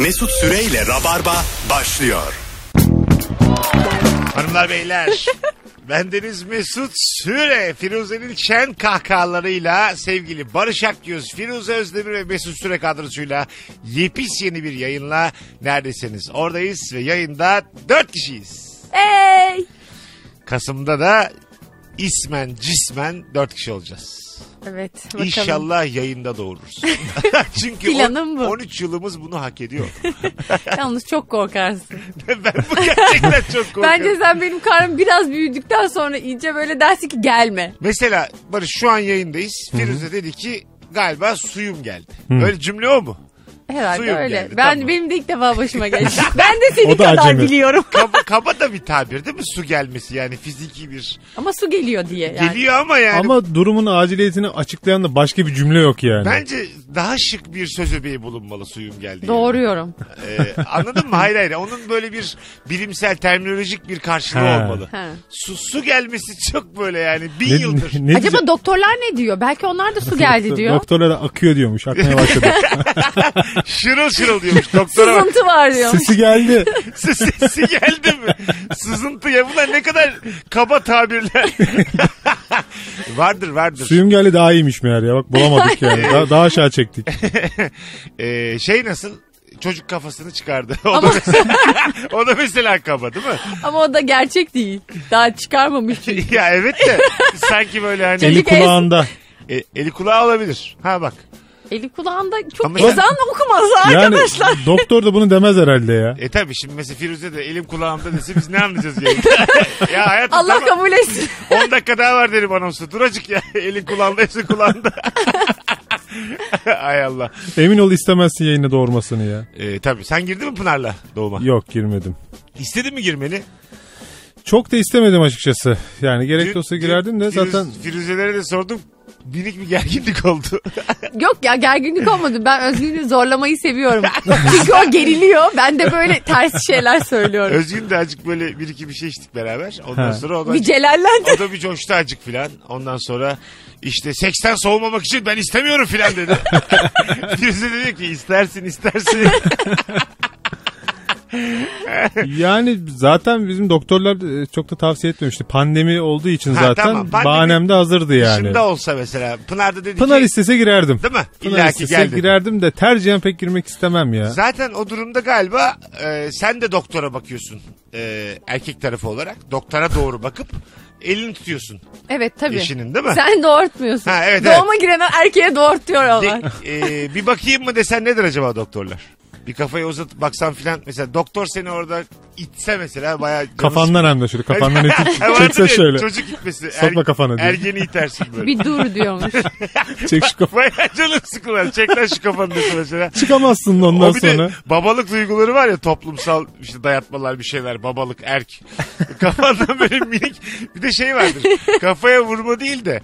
Mesut Süreyle Rabarba başlıyor. Hanımlar beyler. Bendeniz Mesut Süre. Firuze'nin şen kahkahalarıyla sevgili Barış Akgöz, Firuze Özdemir ve Mesut Süre kadrosuyla yepis yeni bir yayınla neredesiniz? Oradayız ve yayında dört kişiyiz. Ey! Kasım'da da ismen cismen dört kişi olacağız. Evet bakalım. İnşallah yayında doğururuz. Çünkü Planım bu. 13 yılımız bunu hak ediyor. Yalnız çok korkarsın. ben bu gerçekten çok korkuyorum. Bence sen benim karnım biraz büyüdükten sonra iyice böyle dersin ki gelme. Mesela Barış şu an yayındayız. Firuze dedi ki galiba suyum geldi. Öyle cümle o mu? Herhalde Suyum öyle. geldi, ben tamam. benim de ilk defa başıma geldi. ben de da kadar acemi. biliyorum. Kaba, kaba da bir tabir değil mi? Su gelmesi yani fiziki bir. Ama su geliyor diye yani. Geliyor ama yani. Ama durumun aciliyetini açıklayan da başka bir cümle yok yani. Bence daha şık bir söz öbeği bulunmalı suyum geldi. Doğruyorum. Ee, anladın mı? Hayır hayır. Onun böyle bir bilimsel terminolojik bir karşılığı Ha. olmalı. Ha. Su, su gelmesi çok böyle yani bin Ne- yıldır. ne Acaba diyecek- doktorlar ne diyor? Belki onlar da su geldi diyor. Doktorlara akıyor diyormuş. Akmaya başladı. Şırıl şırıl diyormuş doktora bak. Sızıntı var diyor. Sesi geldi. Sesi geldi mi? Sızıntı ya bunlar ne kadar kaba tabirler. vardır vardır. Suyum geldi daha iyiymiş meğer ya. Bak bulamadık yani. Daha, daha aşağı çektik. Ee, şey nasıl? Çocuk kafasını çıkardı. O da, mesela, o da mesela kaba değil mi? Ama o da gerçek değil. Daha çıkarmamış ya evet de sanki böyle hani Eli Çocuk el- kulağında. e, eli kulağı olabilir. Ha bak. Eli kulağında çok Ama- ezan okuması Yani arkadaşlar. doktor da bunu demez herhalde ya. E tabi şimdi mesela Firuze de elim kulağımda dese biz ne anlayacağız yani? ya hayatım Allah tamam. kabul etsin. 10 dakika daha var derim anonsu. Dur azıcık ya. Elin kulağında, hepsi kulağında. Ay Allah. Emin ol istemezsin yayına doğurmasını ya. Ee, tabii sen girdin mi Pınar'la doğuma? Yok girmedim. İstedin mi girmeni? Çok da istemedim açıkçası. Yani gerek olsa dün girerdim de Firuz- zaten Firuze'lere de sordum. Minik bir gerginlik oldu. Yok ya gerginlik olmadı. Ben Özgün'ü zorlamayı seviyorum. Çünkü o geriliyor. Ben de böyle ters şeyler söylüyorum. Özgün de azıcık böyle bir iki bir şey içtik beraber. Ondan Ha. sonra o da, Bir celallendi. o da bir coştu azıcık filan. Ondan sonra işte seksten soğumamak için ben istemiyorum filan dedi. Firuze de diyor ki istersin istersin. yani zaten bizim doktorlar e, çok da tavsiye etmemişti. Pandemi olduğu için Ha, zaten tamam, pandemi bahanem de hazırdı yani. Dışında olsa mesela. Pınar da dedi Pınar ki. istese girerdim. Değil mi? Pınar İlla istese geldi. girerdim de tercihen pek girmek istemem ya. Zaten o durumda galiba e, sen de doktora bakıyorsun e, erkek tarafı olarak. Doktora doğru bakıp elini tutuyorsun Evet tabii. eşinin değil mi? Sen doğurtmuyorsun. Ha, evet, Doğuma giren erkeğe doğurtuyorlar. De- e, bir bakayım mı desen nedir acaba doktorlar? Bir kafayı uzatıp baksan filan mesela doktor seni orada itse mesela bayağı canı Kafandan hem de şöyle kafandan itip vardır çekse ya, şöyle. Çocuk gitmesi. Sokma kafana diye. Ergeni itersin böyle. Bir dur diyormuş. Çek şu kafanı. Bayağı canım sıkılar. Çek lan şu kafanı dese mesela. Çıkamazsın ondan o bir de sonra. babalık duyguları var ya toplumsal işte dayatmalar bir şeyler babalık erk. Kafandan böyle minik bir de şey vardır. Kafaya vurma değil de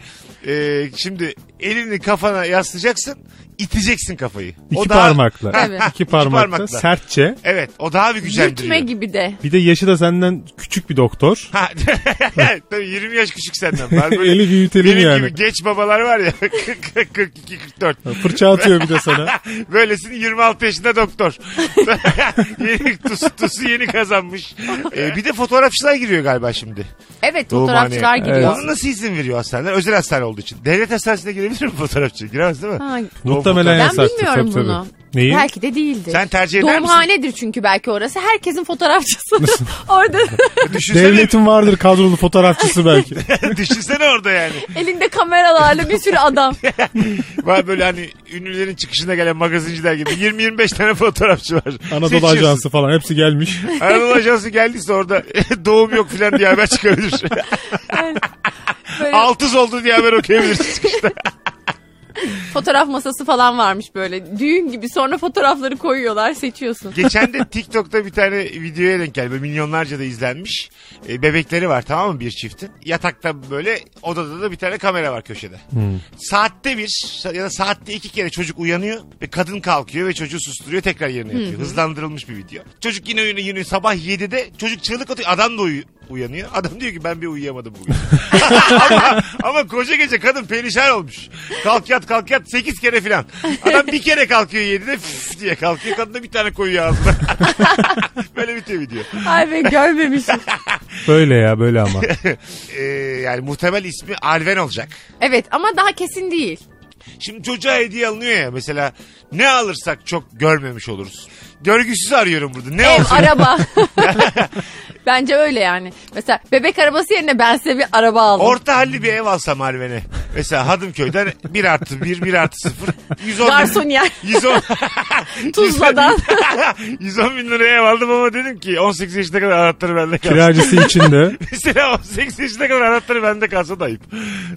e, şimdi elini kafana yaslayacaksın iteceksin kafayı. İki daha- parmakla. Ha, Evet. İki parmakla, sertçe. Evet o daha bir güçlendiriyor. Dürtme gibi de. Bir de yaşı da senden küçük bir doktor. Ha, tabii 20 yaş küçük senden. Var böyle Eli büyütelim benim yani. gibi geç babalar var ya 42-44. Fırça atıyor bir de sana. Böylesini 26 yaşında doktor. yeni, tusu, tusu yeni kazanmış. Ee, bir de fotoğrafçılar giriyor galiba şimdi. Evet fotoğrafçılar giriyor. Ona nasıl izin veriyor hastaneler? Özel hastane olduğu için. Devlet hastanesine girebilir mi fotoğrafçı? Giremez değil mi? Ha, Muhtemelen ben yasaktır. bilmiyorum tabii, tabii. Neyi? Belki de değildir. Sen tercih eder misin? Doğumhanedir çünkü belki orası. Herkesin fotoğrafçısıdır. Orada Düşünsene, Devletin vardır kadrolu fotoğrafçısı belki. düşünsene orada yani. elinde kameralarla bir sürü adam. Var böyle hani ünlülerin çıkışına gelen magazinciler gibi 20-25 tane fotoğrafçı var. Anadolu Seçiyorsun. Ajansı falan hepsi gelmiş. Anadolu Ajansı geldiyse orada doğum yok filan diye haber çıkabilir. Böyle Altız oldu diye haber okuyabilirsin çıkışta. Fotoğraf masası falan varmış böyle. Düğün gibi sonra fotoğrafları koyuyorlar seçiyorsun. Geçen de TikTok'ta bir tane videoya denk geldi. Böyle milyonlarca da izlenmiş. E, bebekleri var tamam mı bir çiftin. Yatakta böyle odada da bir tane kamera var köşede. Saatte bir ya da saatte iki kere çocuk uyanıyor ve kadın kalkıyor ve çocuğu susturuyor tekrar yerine yatıyor. Hızlandırılmış bir video. Çocuk yine uyanıyor, yine sabah 7'de çocuk çığlık atıyor. Adam da uyu- uyanıyor. Adam diyor ki ben bir uyuyamadım bugün. ama, ama koca gece kadın perişan olmuş. Kalk yat kalk yat 8 kere filan. Adam bir kere kalkıyor 7'de "Füf" diye kalkıyor. Kadın da bir tane koyuyor ağzına. Böyle bitiyor video. Ay ben görmemişim. Böyle ya böyle ama. Ee, yani muhtemel ismi Alven olacak. Evet ama daha kesin değil. Şimdi çocuğa hediye alınıyor ya mesela ne alırsak çok görmemiş oluruz. Görgüsüz arıyorum burada. Ne Ev, olsun? araba. Bence öyle yani. Mesela bebek arabası yerine ben size bir araba aldım. Orta halli bir ev alsam Alven'e. Mesela Hadımköy'den 1 artı 1, 1 artı 0. 110 bin, Garson yer. 110, Tuzla'dan. 110 bin liraya ev aldım ama dedim ki 18 yaşına kadar anahtarı bende kalsın. Kiracısı içinde. Mesela 18 yaşına kadar anahtarı bende kalsa da ayıp.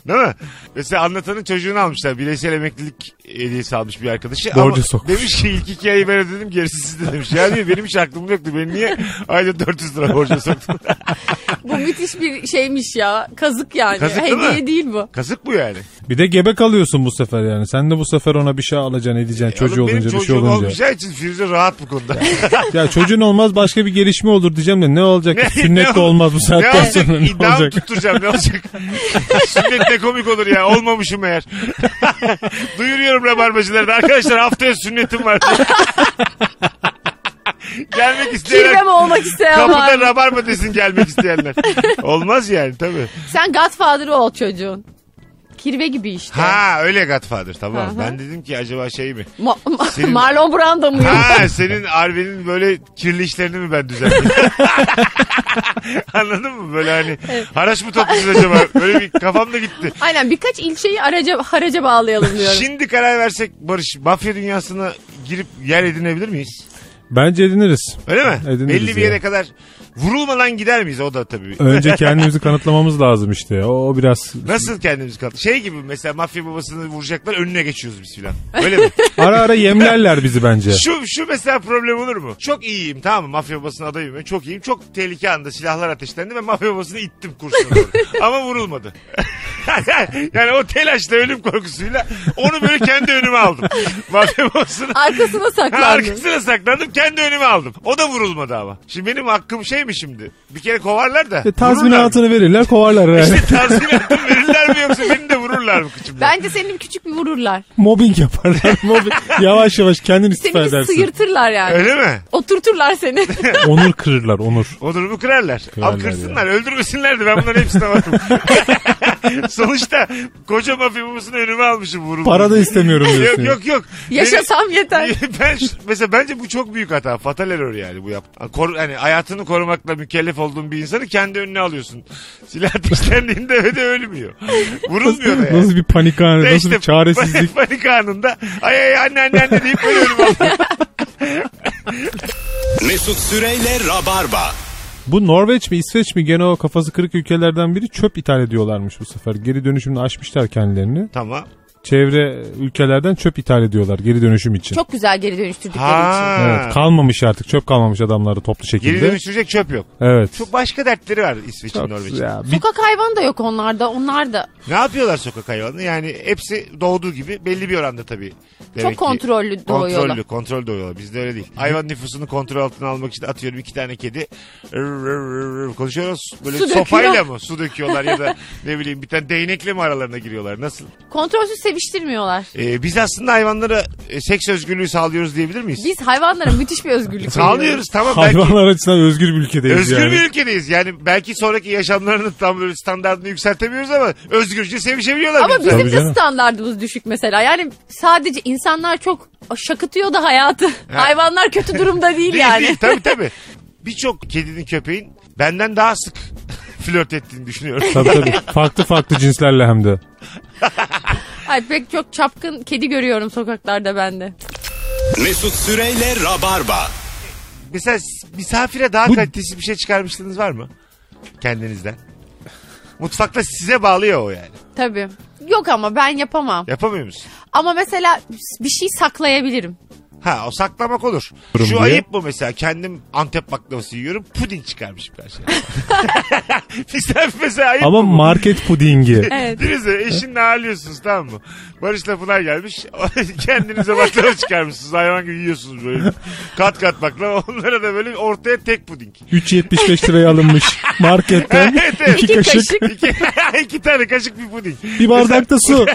Değil mi? Mesela anlatanın çocuğunu almışlar. Bireysel emeklilik hediyesi almış bir arkadaşı. Borca Ama sokmuş. Demiş ki ilk iki ayı ben ödedim gerisi sizde demiş. Ya diyor benim hiç aklımda yoktu. Beni niye ayda 400 lira borca soktun? Bu müthiş bir şeymiş ya. Kazık yani. Kazık değil mi? Hediye değil bu. Kazık bu yani. Bir de gebe kalıyorsun bu sefer yani. Sen de bu sefer ona bir şey alacaksın edeceksin çocuğu Oğlum benim olunca bir şey çocuğum olunca. olmayacağı için Firuze rahat bu konuda. Ya çocuğun olmaz başka bir gelişme olur diyeceğim de ne olacak? Ne- Sünnet ne de ol- olmaz bu ne saatten olacak? sonra ne olacak? tutturacağım ne olacak? Sünnet ne komik olur ya. Olmamışım eğer. Duyuruyorum rabarbacıları. Arkadaşlar haftaya sünnetim var. Gelmek isteyenler Kirve mi olmak isteyen kapıda var? rabarba desin gelmek isteyenler. Olmaz yani tabii. Sen Godfather'ı ol çocuğun. Kirve gibi işte. Ha öyle Godfather tamam. Hı. Ben dedim ki acaba şey mi? Ma- ma- Senin- Marlon Brando mu? Ha senin Arven'in böyle kirli işlerini mi ben düzenleyeyim? Anladın mı? Böyle hani haraç mı toplayacağız acaba? Böyle bir kafamda gitti. Aynen birkaç ilçeyi araca, haraca bağlayalım diyorum. Şimdi karar versek Barış mafya dünyasına girip yer edinebilir miyiz? Bence ediniriz. Öyle mi? Ediniriz Belli bir yere kadar vurulmadan gider miyiz o da tabii. Önce kendimizi kanıtlamamız lazım işte. O, biraz Nasıl kendimizi kat? Şey gibi mesela mafya babasını vuracaklar önüne geçiyoruz biz filan. Öyle mi? ara ara yemlerler bizi bence. Şu şu mesela problem olur mu? Çok iyiyim tamam mı? Mafya babasının adayım ben. Çok iyiyim. Çok tehlike anında silahlar ateşlendi ve mafya babasını ittim kurşuna doğru. Ama vurulmadı. yani o telaşla ölüm korkusuyla onu böyle kendi önüme aldım. Mafya babasını Arkasına Ha, saklandı. arkasına saklandım kendi önüme aldım. O da vurulmadı ama. Şimdi benim hakkım şey mi şimdi? Bir kere kovarlar da. E, tazminatını verirler kovarlar. Yani. İşte tazminatını verirler mi yoksa beni vururlar mı kıçımda? Bence seni küçük bir vururlar. Mobbing yaparlar. Mobbing. Yavaş yavaş kendin istifa Seni bir edersin. sıyırtırlar yani. Öyle mi? Oturturlar seni. onur kırırlar onur. O durumu kırarlar. Kırarlar Abi kırsınlar öldürmesinler de ben bunların hepsine varım. Sonuçta koca mafya babasını önüme almışım vurulmuş. Para da istemiyorum Yok diyorsun. yok yok. Yaşasam yeter. ben şu- mesela bence bu çok büyük hata. Fatal error yani bu yap. Kor, hani hayatını korumakla mükellef olduğun bir insanı kendi önüne alıyorsun. Silah ateşlendiğinde ve de ölmüyor. Vurulmuyor da yani. Nasıl bir panik anı, nasıl işte bir çaresizlik. Panik anında ay ay anne anne anne deyip alıyor. Mesut Süreyle Rabarba. Bu Norveç mi İsveç mi gene o kafası kırık ülkelerden biri çöp ithal ediyorlarmış bu sefer. Geri dönüşümünü aşmışlar kendilerini. Tamam. Çevre ülkelerden çöp ithal ediyorlar geri dönüşüm için. Çok güzel geri dönüştürdükleri için. Ha. Evet, kalmamış artık çöp kalmamış adamları toplu şekilde. Geri dönüştürecek çöp yok. Evet. Çok başka dertleri var İsveç'in Çok- Norveç'in. ya, bir- Sokak hayvanı da yok onlarda. Onlar da Ne yapıyorlar sokak hayvanı? Yani hepsi doğduğu gibi belli bir oranda tabii. Demek çok ki. kontrollü doğuyorlar. Kontrollü, kontrol doğuyorlar. Bizde öyle değil. Hayvan nüfusunu kontrol altına almak için atıyorum iki tane kedi. Rır rır rır rır konuşuyoruz. Böyle Su sopayla döküyor. mı su döküyorlar ya da ne bileyim bir tane değnekle mi aralarına giriyorlar? Nasıl? Kontrolsüz seviştirmiyorlar. Ee, biz aslında hayvanlara e, seks özgürlüğü sağlıyoruz diyebilir miyiz? Biz hayvanlara müthiş bir özgürlük veriyoruz. Sağlıyoruz tamam belki. Hayvanlar açısından özgür bir ülkedeyiz Özgür yani. bir ülkedeyiz. Yani belki sonraki yaşamlarının tam böyle standartını yükseltemiyoruz ama özgürce sevişebiliyorlar. Ama bizimle. bizim Tabii de canım. standartımız düşük mesela. Yani sadece insanlar çok şakıtıyor da hayatı. Hayvanlar kötü durumda değil, Değil, yani. değil. Tabii tabii. Birçok kedinin köpeğin benden daha sık flört ettiğini düşünüyorum. Tabii tabii. Farklı farklı cinslerle hem de. Ay pek çok çapkın kedi görüyorum sokaklarda bende. Mesut Süreyle Rabarba. Mesela misafire daha Bu- kalitesi bir şey çıkarmışlığınız var mı? Kendinizden. Mutfakta size bağlıyor o yani. Tabii. Yok ama ben yapamam. Yapamıyor musun? Ama mesela bir şey saklayabilirim. Ha o saklamak olur. Durum Şu diye. ayıp mı mesela? Kendim Antep baklavası yiyorum. Puding çıkarmışım karşıya. Sen mesela ayıp Ama mı bu? market pudingi. Evet. Biriniz de eşinle ağırlıyorsunuz tamam mı? Barış'la Pınar gelmiş. Kendinize baklava çıkarmışsınız. Hayvan gibi yiyorsunuz böyle. Kat kat baklava. Onlara da böyle ortaya tek puding. 3.75 liraya alınmış marketten. Evet, evet. iki kaşık. İki, iki tane kaşık bir puding. Bir bardakta su.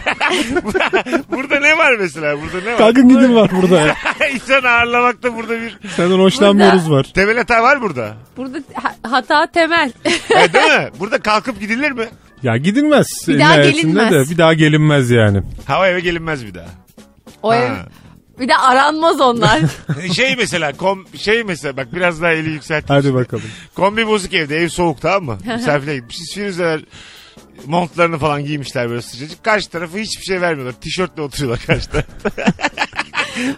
Burada ne var mesela? Burada ne var? Kalkın gidin var burada. İnsan ağırlamakta burada bir Senden hoşlanmıyoruz var. temel hata var burada. Burada ha- hata temel. E, değil mi? Burada kalkıp gidilir mi? Ya gidilmez. Bir daha nihayetinde gelinmez. De, bir daha gelinmez yani. Hava eve gelinmez bir daha. O Ha. ev. Bir de aranmaz onlar. şey mesela kom şey mesela bak biraz daha eli yükselttik. Hadi bakalım. Kombi bozuk evde ev soğuk tamam mı? Misafirliğe gitmişiz. Firuzeler montlarını falan giymişler böyle sıcacık. Karşı tarafı hiçbir şey vermiyorlar. Tişörtle oturuyorlar karşı tarafta.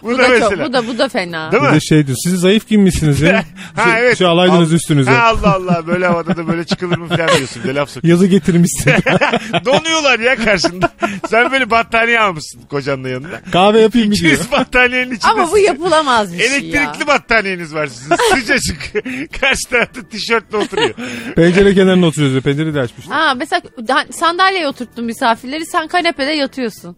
Bu, bu da da mesela. çok, bu da bu da fena. Değil Bir mi? de şey diyor. Siz zayıf giymişsiniz ya. Ha Şu- evet. Şu alaydınız Al- üstünüze. Ha, Allah Allah böyle havada da böyle çıkılır mı falan diyorsun. Bir laf sokuyorsun. Yazı getirmişsin. Donuyorlar ya karşında. Sen böyle battaniye almışsın kocanın yanında. Kahve yapayım mı diyor. 200 battaniyenin içinde. Ama bu yapılamaz bir şey ya. Elektrikli battaniyeniz var sizin. Sıcacık. Karşı tarafta tişörtle oturuyor. Pencere kenarına oturuyoruz. ya, Pencereyi de açmışlar. Ha mesela da- sandalyeye oturttun misafirleri sen kanepede yatıyorsun.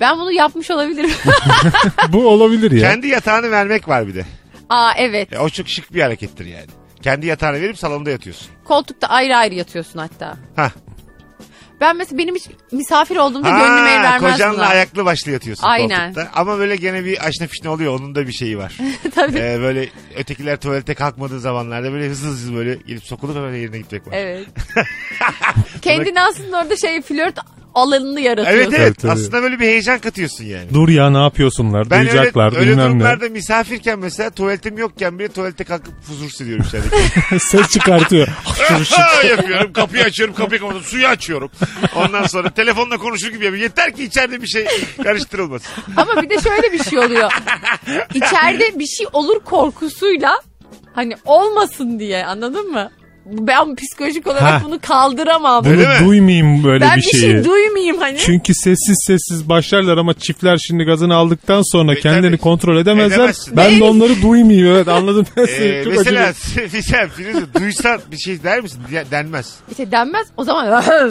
Ben bunu yapmış olabilirim. Bu olabilir ya. Kendi yatağını vermek var bir de. Aa evet. Ya, o çok şık bir harekettir yani. Kendi yatağını verip salonda yatıyorsun. Koltukta ayrı ayrı yatıyorsun hatta. Hah. Ben mesela benim hiç misafir olduğumda gönlüm el vermez kocanla buna. ayaklı başlı yatıyorsun Aynen. koltukta. Ama böyle gene bir aşna fişne oluyor. Onun da bir şeyi var. Tabii. Ee, böyle ötekiler tuvalete kalkmadığı zamanlarda böyle hızlı hızlı böyle gelip sokulup hemen yerine gitmek var. Evet. Kendini aslında orada şey flört alanını yaratıyorsun. Evet evet. tabii. Aslında böyle bir heyecan katıyorsun yani. Dur ya ne yapıyorsunlar? Ben öyle, Duyacaklar öyle bilmem ne. durumlarda misafirken mesela tuvaletim yokken bile tuvalete kalkıp huzur hissediyorum içeride. Ses çıkartıyor. yapıyorum. Kapıyı açıyorum. Kapıyı kapatıyorum. Suyu açıyorum. Ondan sonra telefonla konuşur gibi yapıyorum. Yeter ki içeride bir şey karıştırılmasın. Ama bir de şöyle bir şey oluyor. İçeride bir şey olur korkusuyla hani olmasın diye anladın mı? Ben psikolojik olarak Ha. bunu kaldıramam. Bunu mi? duymayayım böyle ben bir bir şeyi. şey duymayayım hani. Çünkü sessiz sessiz başlarlar ama çiftler şimdi gazını aldıktan sonra E, kendilerini tabii. kontrol edemezler. Edemezsin. Ben de onları duymayayım evet anladım. Ben seni Ee, çok mesela acıdım. Fizel, Firuze duysan bir şey der misin? De- denmez. İşte denmez o zaman falan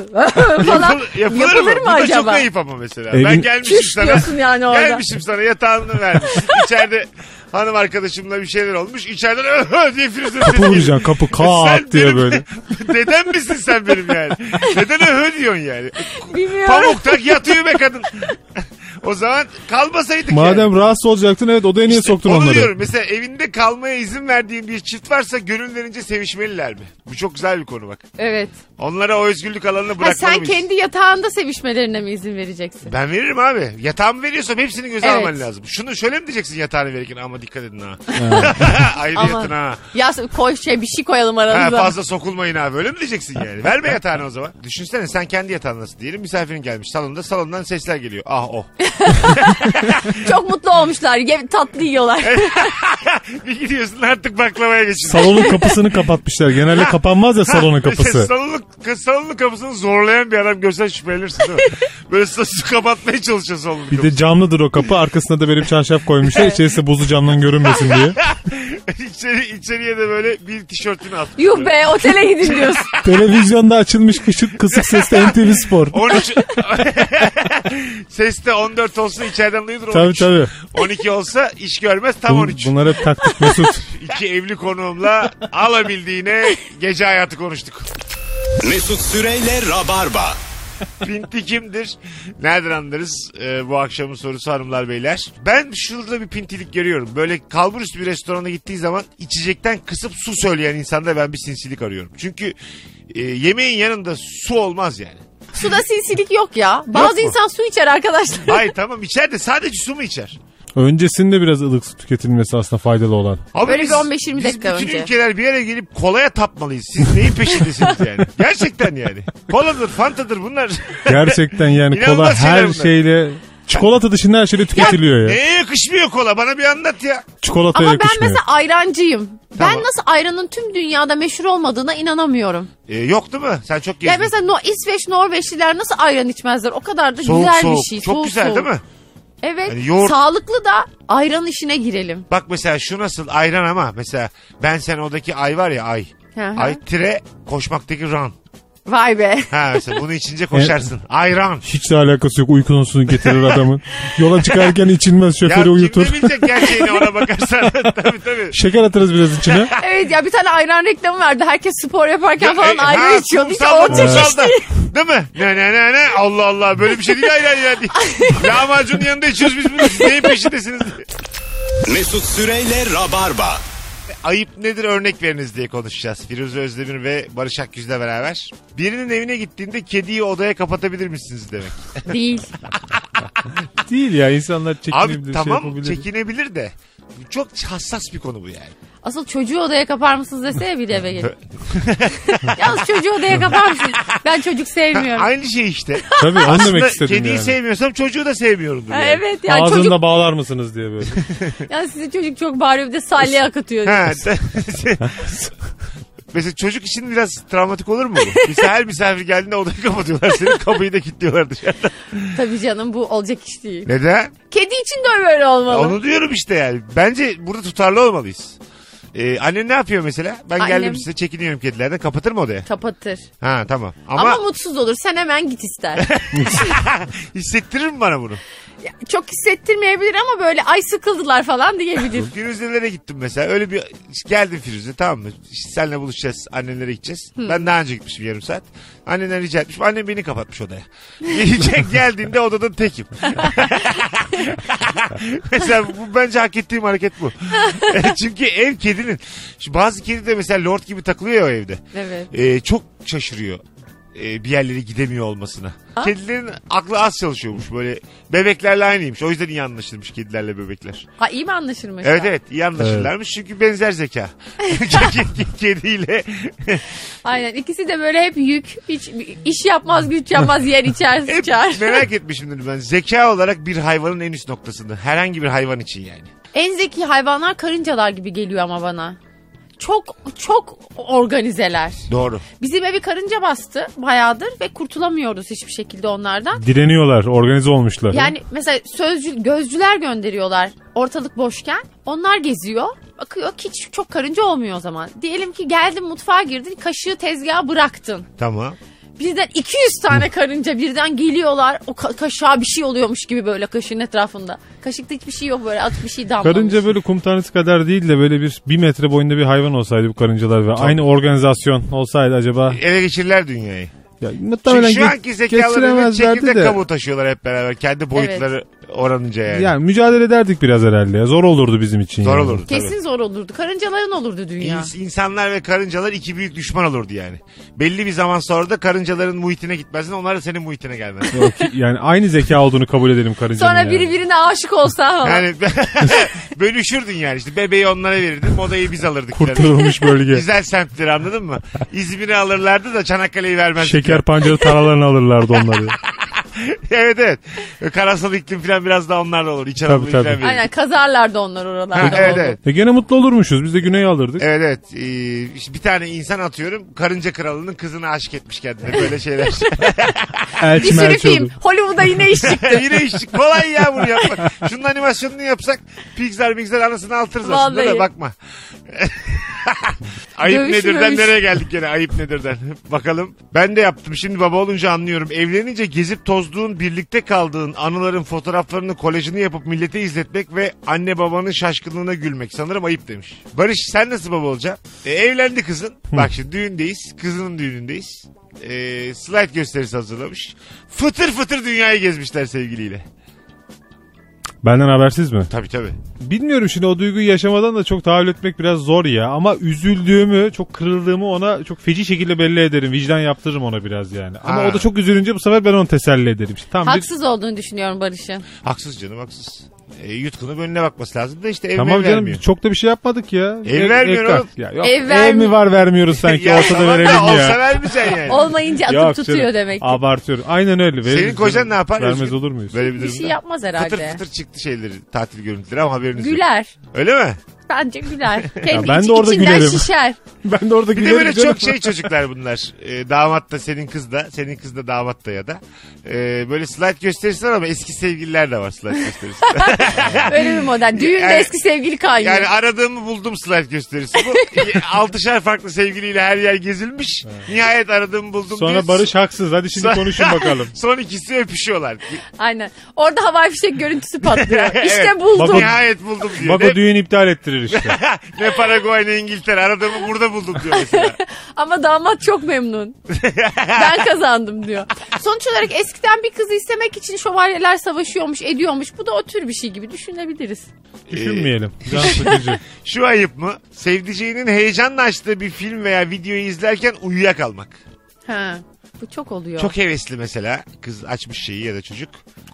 Yapıl- yapılır, yapılır mı? mı, Bu da çok acaba? ayıp ama mesela. Evin- Ben gelmişim Çüş sana. diyorsun yani orada. Gelmişim sana yatağını vermişsin. İçeride hanım arkadaşımla bir şeyler olmuş. İçeriden öh diye Firuze Kapı sesi vuracaksın kapı kaat diye benim- böyle. Dedem misin sen benim yani? Neden öh diyorsun yani? Bilmiyorum. Pamuk tak yatıyor be kadın. o zaman kalmasaydık yani. Madem rahatsız olacaktın evet odaya niye İşte soktun onu onları? diyorum. Mesela evinde kalmaya izin verdiğin bir çift varsa gönüllerince sevişmeliler mi? Bu çok güzel bir konu bak. Evet. Onlara o özgürlük alanını Ha, bırakmalı sen kendi yatağında sevişmelerine mi izin vereceksin? Ben veririm abi. Yatağımı veriyorsam hepsini göze Evet. alman lazım. Şunu şöyle mi diyeceksin yatağını verirken ama dikkat edin ha. Ayrı Ama- yatın ha. Ya koy şey bir şey koyalım ha. aranıza. Fazla sokulmayın abi öyle mi diyeceksin yani? Verme yatağını o zaman. Düşünsene sen kendi yatağındasın diyelim misafirin gelmiş salonda salondan sesler geliyor. Ah oh. Çok mutlu olmuşlar. Ye- tatlı yiyorlar. bir gidiyorsun artık baklavaya geçin. Salonun kapısını kapatmışlar. Genelde kapanmaz ya salonun Mesela kapısı. salonun, salonun kapısını zorlayan bir adam görsen şüphelenirsin değil mi? Böyle su kapatmaya çalışıyor salonun Bir de camlıdır o kapı. Arkasına da benim çarşaf koymuşlar. İçerisi buzlu camdan görünmesin diye. İçeri, içeriye de böyle bir tişörtünü at. Yuh be otele gidin diyorsun. Televizyonda açılmış kışık kısık sesle NTV Spor. 13 Seste 14 olsun içeriden duyulur Tabii 13. tabii. 12 olsa iş görmez tam Bu- 13. Bunlar hep taktik Mesut. İki evli konuğumla alabildiğine gece hayatı konuştuk. Mesut Süreyle Rabarba. Pinti kimdir? Nereden anlarız Ee, bu akşamın sorusu hanımlar beyler? Ben şurada bir pintilik görüyorum. Böyle kalburüstü bir restorana gittiği zaman içecekten kısıp su söyleyen insanda ben bir sinsilik arıyorum. Çünkü e, yemeğin yanında su olmaz yani. Suda sinsilik yok ya. Bazı mu? insan su içer arkadaşlar. Hayır tamam içer de sadece su mu içer? Öncesinde biraz ılık su tüketilmesi aslında faydalı olan. Abi Böyle biz- bir 15-20 biz dakika bütün önce. ülkeler bir yere gelip kolaya tapmalıyız. Siz neyin peşindesiniz yani? Gerçekten yani. Koladır, fantadır bunlar. Gerçekten yani kola şeyler her bunlar. şeyle çikolata dışında her şeyle tüketiliyor ya. Neye yakışmıyor kola? Bana bir anlat ya. Çikolataya Ama ben yakışmıyor. mesela ayrancıyım. Tamam. Ben nasıl ayranın tüm dünyada meşhur olmadığına inanamıyorum. Ee, yok değil mi? Sen çok gezdin. Ya mesela no, İsveç, Norveçliler nasıl ayran içmezler? O kadar da soğuk güzel soğuk. bir şey. Çok soğuk, güzel soğuk. değil mi? Evet. Yani yoğurt- Sağlıklı da ayran işine girelim. Bak mesela şu nasıl ayran ama mesela ben sen odaki ay var ya ay. Hı hı. Ay tire koşmaktaki run. Vay be. Ha mesela bunu içince koşarsın. Ayran. Hiç de alakası yok uykusunu getirir adamın. Yola çıkarken içilmez Ya şoförü uyutur. kim ne bilecek gerçeğini ona bakarsan. tabii tabii. Şeker atarız biraz içine. Evet ya bir tane ayran reklamı vardı. Herkes spor yaparken falan E, ayran ha, içiyordu. İşte kumsalda, o çeşit. kumsalda. Değil mi? Ne ne ne ne Allah Allah böyle bir şey değil ayran ya. Lahmacunun yanında içiyoruz biz bunu. Siz neyin peşindesiniz? Mesut Süreyle Rabarba. Ayıp nedir örnek veriniz diye konuşacağız. Firuze Özdemir ve Barış Akgüz'le beraber. Birinin evine gittiğinde kediyi odaya kapatabilir misiniz demek. Değil. Değil ya insanlar çekinebilir Abi şey tamam yapabilir. çekinebilir de. Çok hassas bir konu bu yani. Asıl çocuğu odaya kapar mısınız deseye bir eve gelip. Yalnız çocuğu odaya kapar mısın? Ben çocuk sevmiyorum. aynı şey işte. Tabii onu Aslında demek istedim kediyi yani. sevmiyorsam çocuğu da sevmiyorumdur. Ha, yani. evet yani Ağzını çocuk da bağlar mısınız diye böyle. ya sizin çocuk çok bağırıyor bir de salya akıtıyor. Ha, Mesela çocuk için biraz travmatik olur mu bu? Mesela her misafir geldiğinde odayı kapatıyorlar. Senin kapıyı da kilitliyorlar dışarıda. Tabii canım bu olacak iş değil. Neden? Kedi için de böyle olmalı. Onu diyorum işte yani. Bence burada tutarlı olmalıyız. Ee, annen ne yapıyor mesela? Ben Annem- geldim size çekiniyorum kedilerden. Kapatır mı odaya? Kapatır. Ha tamam. Ama, Ama, mutsuz olur. Sen hemen git ister. hissettirir mi bana bunu? Çok hissettirmeyebilir ama böyle ay sıkıldılar falan diyebilir. Firuze'lere gittim mesela. Öyle bir geldim Firuze tamam mı? İşte seninle buluşacağız. Annenlere gideceğiz. Ben daha önce gitmişim yarım saat. Annenden rica etmişim. Annem beni kapatmış odaya. Gelecek geldiğinde odada tekim. mesela bu bence hak ettiğim hareket bu. Çünkü ev kedinin. Şu bazı kedi de mesela lord gibi takılıyor ya o evde. evet. Ee, çok şaşırıyor e, bir yerlere gidemiyor olmasına. Kedilerin aklı az çalışıyormuş böyle. Bebeklerle aynıymış. O yüzden iyi anlaşılmış kedilerle bebekler. Ha iyi mi anlaşılmış? Evet evet iyi anlaşırlarmış çünkü benzer zeka. Kediyle. Aynen ikisi de böyle hep yük. Hiç iş yapmaz güç yapmaz yer içer Hep sıçar. merak etmişimdir ben. Zeka olarak bir hayvanın en üst noktasında. Herhangi bir hayvan için yani. En zeki hayvanlar karıncalar gibi geliyor ama bana. Çok çok organizeler. Doğru. Bizim evi karınca bastı bayağıdır ve kurtulamıyoruz hiçbir şekilde onlardan. Direniyorlar, organize olmuşlar. Yani mesela sözcü, gözcüler gönderiyorlar ortalık boşken. Onlar geziyor. Bakıyor ki hiç çok karınca olmuyor o zaman. Diyelim ki geldin mutfağa girdin kaşığı tezgaha bıraktın. Tamam. Birden 200 tane karınca birden geliyorlar. O ka- kaşığa bir şey oluyormuş gibi böyle kaşığın etrafında. Kaşıkta hiçbir şey yok böyle at bir şey damlamış. Karınca böyle kum tanesi kadar değil de böyle bir bir metre boyunda bir hayvan olsaydı bu karıncalar ve aynı organizasyon olsaydı acaba Ele geçirirler dünyayı. Ya muhtemelen Çünkü şu anki zekalarıyla çekirdek de. kabuğu taşıyorlar hep beraber. Kendi boyutları oranınca yani. Yani mücadele ederdik biraz herhalde. ya. Zor olurdu bizim için. Zor yani. olurdu tabii. Kesin zor olurdu. Karıncaların olurdu dünya. İns- insanlar ve karıncalar iki büyük düşman olurdu yani. Belli bir zaman sonra da karıncaların muhitine gitmezsin. Onlar da senin muhitine gelmez. Yok, yani aynı zeka olduğunu kabul edelim karıncanın Sonra yani. biri birine aşık olsa falan. Yani bölüşürdün yani işte bebeği onlara verirdin modayı biz alırdık. Kurtarılmış bölge. Güzel semtleri anladın mı? İzmir'i alırlardı da Çanakkale'yi vermezdik. Şeker pancarı taralarını alırlardı onları. evet evet. Karasal iklim falan biraz daha onlarla olur. İç Tabii, Anadolu tabii. falan verir. Aynen kazarlardı onlar oralarda. evet evet. E gene mutlu olurmuşuz. Biz de güney alırdık. Evet evet. Ee, işte bir tane insan atıyorum. Karınca kralının kızına aşık etmiş kendine. Böyle şeyler. Elçi Bir sürü film. oldu. Hollywood'a yine iş çıktı. Yine iş kolay ya bunu yapmak. Şunun animasyonunu yapsak Pixar Pixar anasını altırız aslında da Vallahi. bakma. Ayıp Dövüş nedirden mövüş. nereye geldik gene ayıp nedirden. Bakalım. Ben de yaptım. Şimdi baba olunca anlıyorum. Evlenince gezip tozduğun, birlikte kaldığın anıların fotoğraflarını, kolajını yapıp millete izletmek ve anne babanın şaşkınlığına gülmek. Sanırım ayıp demiş. Barış sen nasıl baba olacaksın? E, evlendi kızın. Bak şimdi düğündeyiz. Kızının düğünündeyiz. E, slide gösterisi hazırlamış. Fıtır fıtır dünyayı gezmişler sevgiliyle. Benden habersiz mi? Tabii tabii. Bilmiyorum şimdi o duyguyu yaşamadan da çok tahayyül etmek biraz zor ya. Ama üzüldüğümü, çok kırıldığımı ona çok feci şekilde belli ederim. Vicdan yaptırırım ona biraz yani. Ama Ha. o da çok üzülünce bu sefer ben onu teselli ederim. İşte tam bir Haksız olduğunu düşünüyorum Barış'ın. Haksız canım haksız. E, yutkunun önüne bakması lazım da işte ev Tamam canım vermiyor. çok da bir şey yapmadık ya. Ev vermiyor kal- oğlum. Ya, yok, Ev ev, vermiyor. mi var vermiyoruz sanki Ya ortada tamam da verelim Olsa ya. vermeyeceksin yani. Olmayınca atıp Yok tutuyor canım, demek ki. Abartıyorum. Aynen öyle. veririz Senin kocan canım. ne yapar? Vermez Özgür? olur muyuz? Böyle bir Bir durumda. şey yapmaz herhalde. Fıtır fıtır çıktı şeyleri tatil görüntüleri ama haberiniz yok. Güler. Öyle mi? Bence güler. Kendi ben iç- de orada içinden gülerim. şişer. ben de orada Bir de gülerim böyle canım. çok şey çocuklar bunlar. Ee, damat da senin kız da. Senin kız da damat da ya da. Ee, böyle slide gösterisi var ama eski sevgililer de var slide gösterisi. Öyle bir model. Düğünde Yani- eski sevgili kaynıyor. yani aradığımı buldum slide gösterisi bu. Altışar farklı sevgiliyle her yer gezilmiş. Nihayet aradığımı buldum Sonra diye. Barış haksız. Hadi şimdi konuşun bakalım. Son ikisi öpüşüyorlar. Aynen. Orada havai fişek görüntüsü patlıyor. İşte Evet. buldum. Bak Nihayet buldum diyor. Bak Ne, o düğün iptal ettirir işte. ne Paraguay ne İngiltere aradığımı burada buldum diyor mesela. Ama damat çok memnun. ben kazandım diyor. Sonuç olarak eskiden bir kızı istemek için şövalyeler savaşıyormuş, ediyormuş. Bu da o tür bir şey gibi düşünebiliriz. Düşünmeyelim. Can sıkıcı. Şu ayıp mı? Sevdiceğinin heyecanla açtığı bir film veya videoyu izlerken uyuyakalmak. Ha. Bu çok oluyor. Çok hevesli mesela. Kız açmış şeyi ya da çocuk.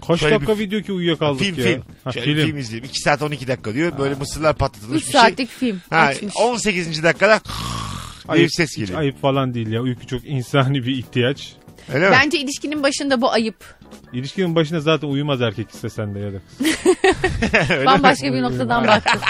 Kaç Şöyle dakika bir- video ki uyuyakaldık film ya. film. Ha, Şöyle film. film. izleyeyim. 2 saat 12 dakika diyor. Böyle mısırlar patlatılmış 3 bir şey. saatlik film. Ha, Açmış. 18. dakikada bir Ayıp, ses hiç geliyor. ayıp falan değil ya. Uyku çok insani bir ihtiyaç. Öyle mi? Bence ilişkinin başında bu ayıp. İlişkinin başında zaten uyumaz erkek istesen de ya da. Bambaşka bir noktadan baktım.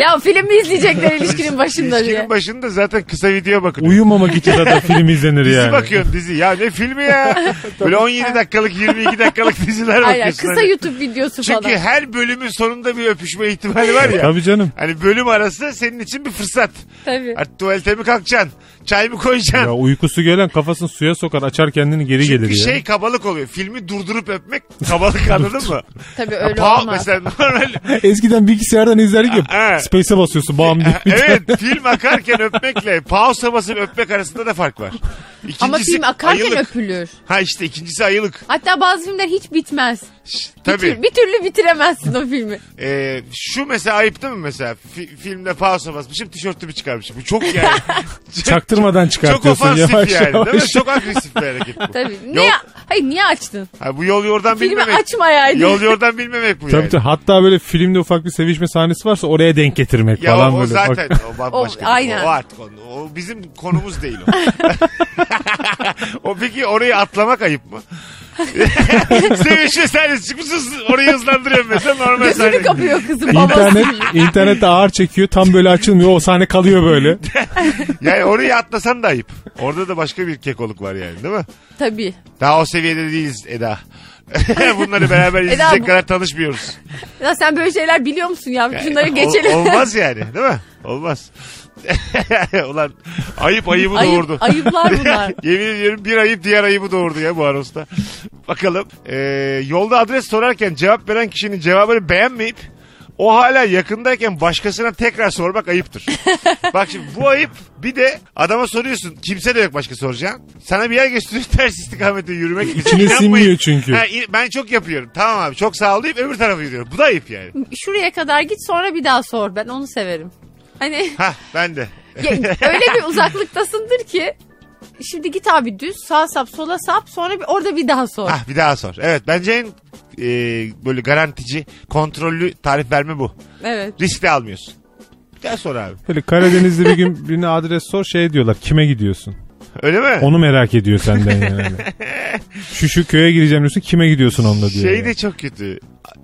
ya film mi izleyecekler ilişkinin başında diye. İlişkinin başında zaten kısa video bakın. Uyumamak için zaten film izlenir Dizi yani. bakıyorsun dizi. Ya ne filmi ya? Böyle 17 dakikalık 22 dakikalık diziler Aynen bakıyorsun. kısa Hani. YouTube videosu Çünkü falan. her bölümün sonunda bir öpüşme ihtimali var ya. Tabii canım. Hani bölüm arası senin için bir fırsat. Tabii. Artık tuvalete mi kalkacaksın? Çay mı koyacaksın? Ya uykusu gelen kafasını suya sokar açar kendini geri Çünkü gelir ya. şey kabalık oluyor. Filmi durdurup öpmek kabalık anladın mı? Tabii öyle Pa- olmaz. mesela normal Eskiden bilgisayardan izlerdik ya. Space'e basıyorsun bam diye. evet film akarken öpmekle pausa basıp öpmek arasında da fark var. İkincisi Ama film akarken ayılık. öpülür. Ha işte ikincisi ayılık. Hatta bazı filmler hiç bitmez. Bir, Tabii. tür- bir türlü bitiremezsin o filmi. Ee, şu mesela ayıp değil mi mesela? Fi- filmde pausa basmışım tişörtümü çıkarmışım. Bu çok yani. Çaktırmadan çok çıkartıyorsun ofansif yavaş yani yavaş. değil mi? Çok agresif bir hareket bu. Tabii. Niye? Yok. Hayır niye açtın? Ha, bu yol yordan Filmi bilmemek. açmayaydın. Yol yordan bilmemek bu Tabii yani. tabii. Hatta böyle filmde ufak bir sevişme sahnesi varsa oraya denk getirmek Ya falan o, o böyle. zaten Bak, o bambaşka. O, bir- aynen. O artık o, o bizim konumuz değil o. o peki orayı atlamak ayıp mı? Sevişme sahnesi çıkmışsın orayı hızlandırıyorum mesela normal Gözünü sahne. kapıyor kızım babası. İnternet, internette ağır çekiyor tam böyle açılmıyor o sahne kalıyor böyle. Yani orayı atlasan da ayıp. Orada da başka bir kekoluk var yani değil mi? Tabii. Daha o seviyede değiliz Eda. Bunları beraber Eda, izleyecek bu- kadar tanışmıyoruz. Ya sen böyle şeyler biliyor musun ya? Şunları Ol- geçelim. olmaz yani değil mi? Olmaz. Ulan ayıp ayıbı Ayıp, doğurdu. ayıplar bunlar. Yemin ediyorum bir ayıp diğer ayıbı doğurdu ya bu anonsta. Bakalım. Ee, yolda adres sorarken cevap veren kişinin cevabını beğenmeyip o hala yakındayken başkasına tekrar sormak ayıptır. Bak şimdi bu ayıp bir de adama soruyorsun. Kimse de yok başka soracağın. Sana bir yer gösteriyor ters istikamette yürümek için. İçine İnanmayın. sinmiyor çünkü. Ha, in- ben çok yapıyorum. Tamam abi çok sağ ol deyip öbür tarafa yürüyorum. Bu da ayıp yani. Şuraya kadar git sonra bir daha sor. Ben onu severim. Hani Hah ben de. ya, öyle bir uzaklıktasındır ki şimdi git abi düz sağ sap sola sap sonra bir, orada bir daha sor. Hah bir daha sor. Evet bence en e, böyle garantici, kontrollü tarif verme bu. Evet. Risk de almıyorsun. Bir daha sor abi. Böyle Karadeniz'de bir gün birine adres sor şey diyorlar kime gidiyorsun? Öyle mi? Onu merak ediyor senden yani. Şu şu köye gireceğim diyorsun kime gidiyorsun onunla diyor. Şey yani. de çok kötü.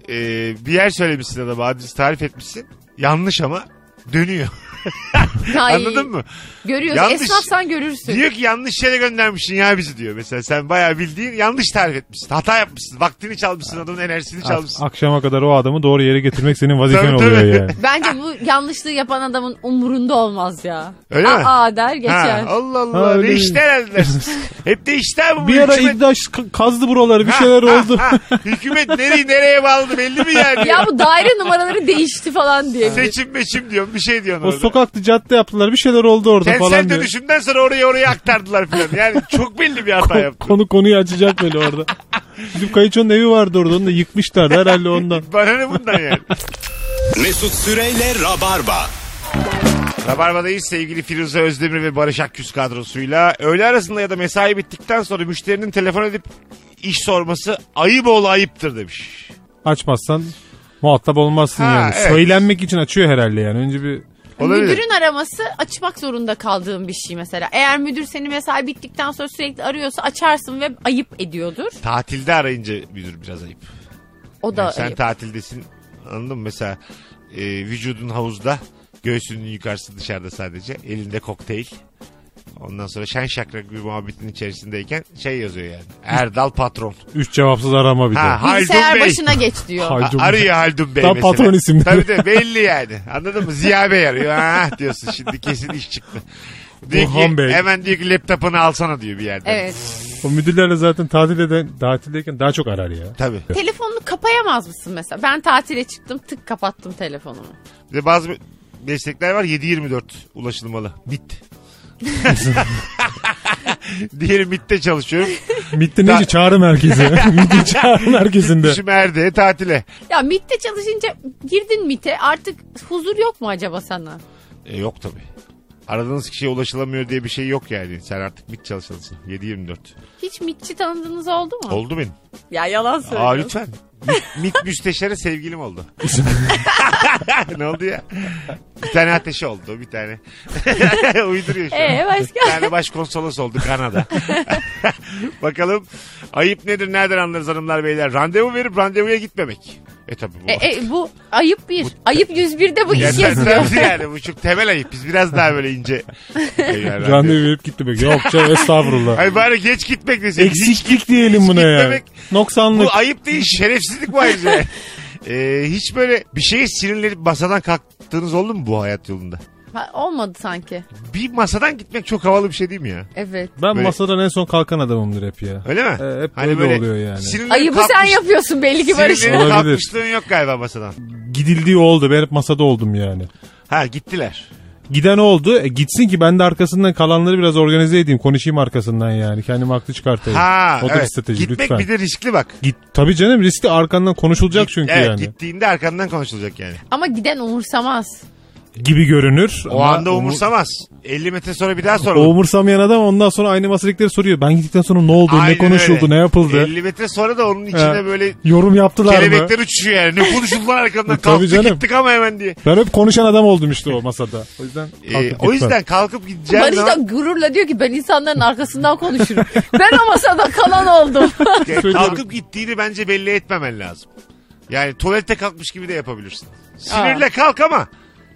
Ee, bir yer söylemişsin adama adresi tarif etmişsin. Yanlış ama dönüyor. Ay, Anladın mı? Görüyorsun. Yanlış. Esnafsan görürsün. Diyor ki yanlış yere göndermişsin ya bizi diyor. Mesela sen bayağı bildiğin yanlış tarif etmişsin. Hata yapmışsın. Vaktini çalmışsın adamın enerjisini çalmışsın. Akşama kadar o adamı doğru yere getirmek senin vazifen Tabii, oluyor tabii. yani. Bence bu yanlışlığı yapan adamın umurunda olmaz ya. Öyle mi? Aa der geçer. Ha, Allah Allah Ha, ne öyle işler herhalde. Hep de işler bu. Bir ara hükümet- İddaş ka- kazdı buraları bir şeyler ha, oldu. ha. Hükümet nereyi nereye bağladı belli mi yani? Ya bu daire numaraları değişti falan diye. Seçim meçim diyorsun bir şey diyorsun O orada. Sokakta cadde yaptılar bir şeyler oldu orada Kentsel falan diyor. dönüşümden sonra oraya oraya aktardılar falan. Yani çok belli bir hata yaptı. Konu konuyu açacak böyle orada. Bizim kayınçonun evi vardı orada onu da yıkmışlardı herhalde ondan. Bana ne bundan yani? Mesut Süreyle Rabarba. Rabarba'dayız sevgili Firuze Özdemir ve Barış Akküz kadrosuyla. Öğle arasında ya da mesai bittikten sonra müşterinin telefon edip iş sorması ayıp ol ayıptır demiş. Açmazsan muhatap olmazsın Ha, yani. evet. Söylenmek için açıyor herhalde yani. Önce bir Olabilir. Müdürün araması açmak zorunda kaldığım bir şey mesela. Eğer müdür seni mesai bittikten sonra sürekli arıyorsa açarsın ve ayıp ediyordur. Tatilde arayınca müdür biraz ayıp. O da Yani sen ayıp. tatildesin anladın mı? Mesela e, vücudun havuzda Göğsünün yukarısı dışarıda sadece. Elinde kokteyl. Ondan sonra şen şakrak bir muhabbetin içerisindeyken şey yazıyor yani. Erdal patron. Üç cevapsız arama bir de. Ha, Haldun Bilgisayar Bey. başına geç diyor. Haldun arıyor Haldun Bey Tam mesela. patron isimli. Tabii de belli yani. Anladın mı? Ziya Bey arıyor. Ha diyorsun şimdi kesin iş çıktı. Diyor ki, Bey. Hemen diyor ki laptopunu alsana diyor bir yerden. Evet. O müdürlerle zaten tatil eden, tatildeyken daha çok arar ya. Tabii. Telefonunu kapayamaz mısın mesela? Ben tatile çıktım tık kapattım telefonumu. Bir de bazı meslekler var 7-24 ulaşılmalı. MIT. Diğeri MIT'te çalışıyorum. MIT'te neyse çağrı merkezi. MIT'in çağrı merkezinde. Düşüm Erde'ye tatile. Ya MIT'te çalışınca girdin MIT'e artık huzur yok mu acaba sana? E, yok tabii. Aradığınız kişiye ulaşılamıyor diye bir şey yok yani. Sen artık MIT çalışansın. 7-24. Hiç MIT'çi tanıdığınız oldu mu? Oldu benim. Ya yalan Aa söylüyorsun. lütfen. MIT, müsteşarı sevgilim oldu. ne oldu ya? Bir tane ateşi oldu bir tane. Uyduruyor şu an. Ee Bir başka? tane başkonsolos oldu Kanada. Bakalım ayıp nedir nereden anlarız hanımlar beyler. Randevu verip randevuya gitmemek. E tabi bu. E, e, bu ayıp bir. Ayıp 101'de bu iş yazıyor. yani bu çok temel ayıp. Biz biraz daha böyle ince. Yani randevu. Verip gitmek. Yok canım estağfurullah. Ay bari geç gitmek desin. Hiç Eksiklik diyelim buna ya. gitmemek- Noksanlık. Bu ayıp değil şerefsizlik bu ayrıca. Ee, hiç böyle bir şeye sinirlenip masadan kalktığınız oldu mu bu hayat yolunda? Ha, Olmadı sanki. Bir masadan gitmek çok havalı bir şey değil mi ya? Evet. Ben Böyle- masadan en son kalkan adamımdır hep ya. Öyle mi? Ee, hep böyle oluyor yani. sinirlenip Ayıbı sen kalkmış- yapıyorsun belli ki Barış. sinirlenip Olabilir. kalkmışlığın yok galiba masadan. Gidildiği oldu. Ben hep masada oldum yani. Ha gittiler. Giden oldu. E, gitsin ki ben de arkasından kalanları biraz organize edeyim. Konuşayım arkasından yani. Kendimi haklı çıkartayım. Ha o da bir evet. strateji Gitmek lütfen. bir de riskli bak. Git, tabii canım riskli arkandan konuşulacak çünkü evet yani. gittiğinde arkandan konuşulacak yani. Ama giden umursamaz. Gibi görünür. O ama anda umur- umursamaz. 50 metre sonra bir daha O soralım. umursamayan adam ondan sonra aynı masadakileri soruyor. Ben gittikten sonra ne oldu, ne Aynen konuşuldu, öyle. ne yapıldı? 50 metre sonra da onun içine Ha. böyle Yorum yaptılar mı? kelebekler uçuşuyor yani. Ne konuşuldu lan arkamdan kalktık canım. gittik ama hemen diye. Ben hep konuşan adam oldum işte o masada. O yüzden Ee, kalkıp o gitmem. yüzden kalkıp gideceğin Barış da gururla diyor ki ben insanların arkasından konuşurum. ben o masada kalan oldum. Söylüyorum. kalkıp gittiğini bence belli etmemen lazım. Yani tuvalete kalkmış gibi de yapabilirsin. Sinirle kalk ama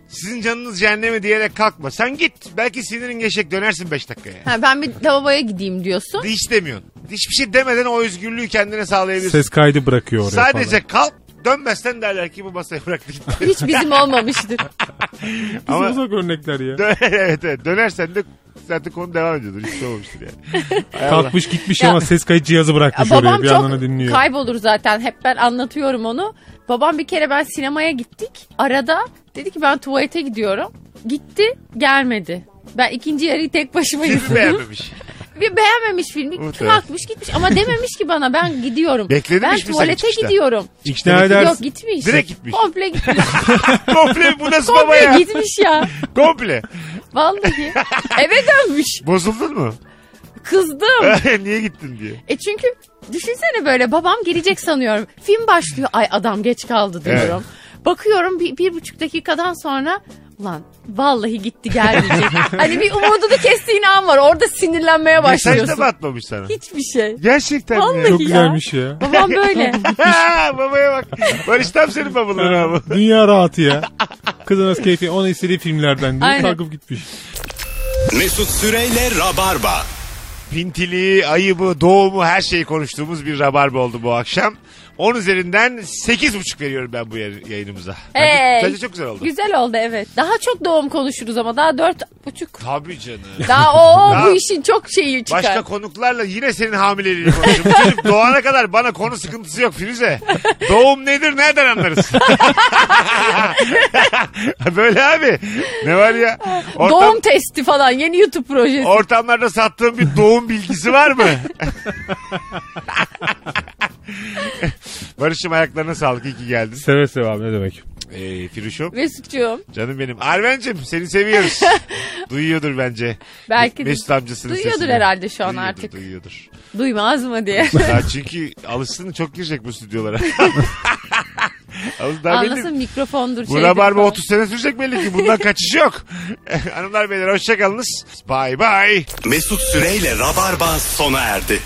sizin canınız cehenneme diyerek kalkma. Sen git. Belki sinirin geçecek dönersin 5 dakikaya. ha, ben bir lavaboya gideyim diyorsun. Hiç demiyorsun. Hiçbir şey demeden o özgürlüğü kendine sağlayabilirsin. Ses kaydı bırakıyor oraya Sadece falan. kalk dönmezsen derler ki bu masayı bıraktı gitti. Hiç bizim olmamıştır. Ama Ama... uzak örnekler ya. dön- evet, evet dönersen de zaten konu devam ediyordur. Hiç şey olmamıştır yani. Hay Allah. Kalkmış gitmiş Ya- ama ses kayıt cihazı Ya bırakmış oraya babam bir çok yandan dinliyor. kaybolur zaten. Hep ben anlatıyorum onu. Babam bir kere ben sinemaya gittik. Arada dedi ki ben tuvalete gidiyorum. Gitti gelmedi. Ben ikinci yarıyı tek başıma izledim. beğenmemiş. Bir beğenmemiş filmi. Muhtemelen. Kalkmış gitmiş ama dememiş ki bana ben gidiyorum. Beklemiş ben mi sen tuvalete çıkışta? gidiyorum. İkna edersin. Yok gitmiş. Direkt gitmiş. Komple gitmiş. Komple bu nasıl baba Komple ya? gitmiş ya. Komple. Vallahi. Eve dönmüş. Bozuldun mu? Kızdım. Niye gittin diye. E çünkü düşünsene böyle babam gelecek sanıyorum. Film başlıyor. Ay adam geç kaldı diyorum. Bakıyorum bir, bir buçuk dakikadan sonra Ulan vallahi gitti gelmeyecek. hani bir umudunu kestiğin an var. Orada sinirlenmeye Mesaj da başlıyorsun. mı atmamış sana? Hiçbir şey. Gerçekten Vallahi mi? Çok ya. güzelmiş ya. Babam böyle. Babaya bak. Barış tam senin babaların abi. Dünya rahatı ya. Kızınız keyfi onu istediği filmlerden diye Aynen. kalkıp gitmiş. Mesut Süreyle Rabarba. Pintiliği, ayıbı, doğumu her şeyi konuştuğumuz bir rabarba oldu bu akşam. 10 üzerinden 8,5 veriyorum ben bu yayın- yayınımıza. Bence, Hey. bence çok güzel oldu. Güzel oldu evet. Daha çok doğum konuşuruz ama daha dört buçuk. Tabii canım. Daha o Ya. bu işin çok şeyi çıkar. Başka konuklarla yine senin hamileliğini konuşurum. Bu Çocuk doğana kadar bana konu sıkıntısı yok Firuze. Doğum nedir nereden anlarız? Böyle abi. Ne var ya? Ortam, Doğum testi falan yeni YouTube projesi. ortamlarda sattığım bir doğum bilgisi var mı? Barış'ım ayaklarına sağlık. İyi ki geldin. Seve seve abi ne demek. Ee, Firuş'um. Mesut'cuğum Canım benim. Arven'cim seni seviyoruz. Duyuyordur bence. belki de Mesut amcasının duyuyordur sesini. herhalde şu an Duyuyordur, artık. Duyuyordur. Duymaz mı diye. Ya çünkü alışsın çok girecek bu stüdyolara. Daha belli. Anlasın mikrofondur Bu rabarba falan. 30 sene sürecek belli ki. Bundan kaçış yok. Hanımlar beyler hoşçakalınız. Bye bye. Mesut Süreyle Rabarba sona erdi.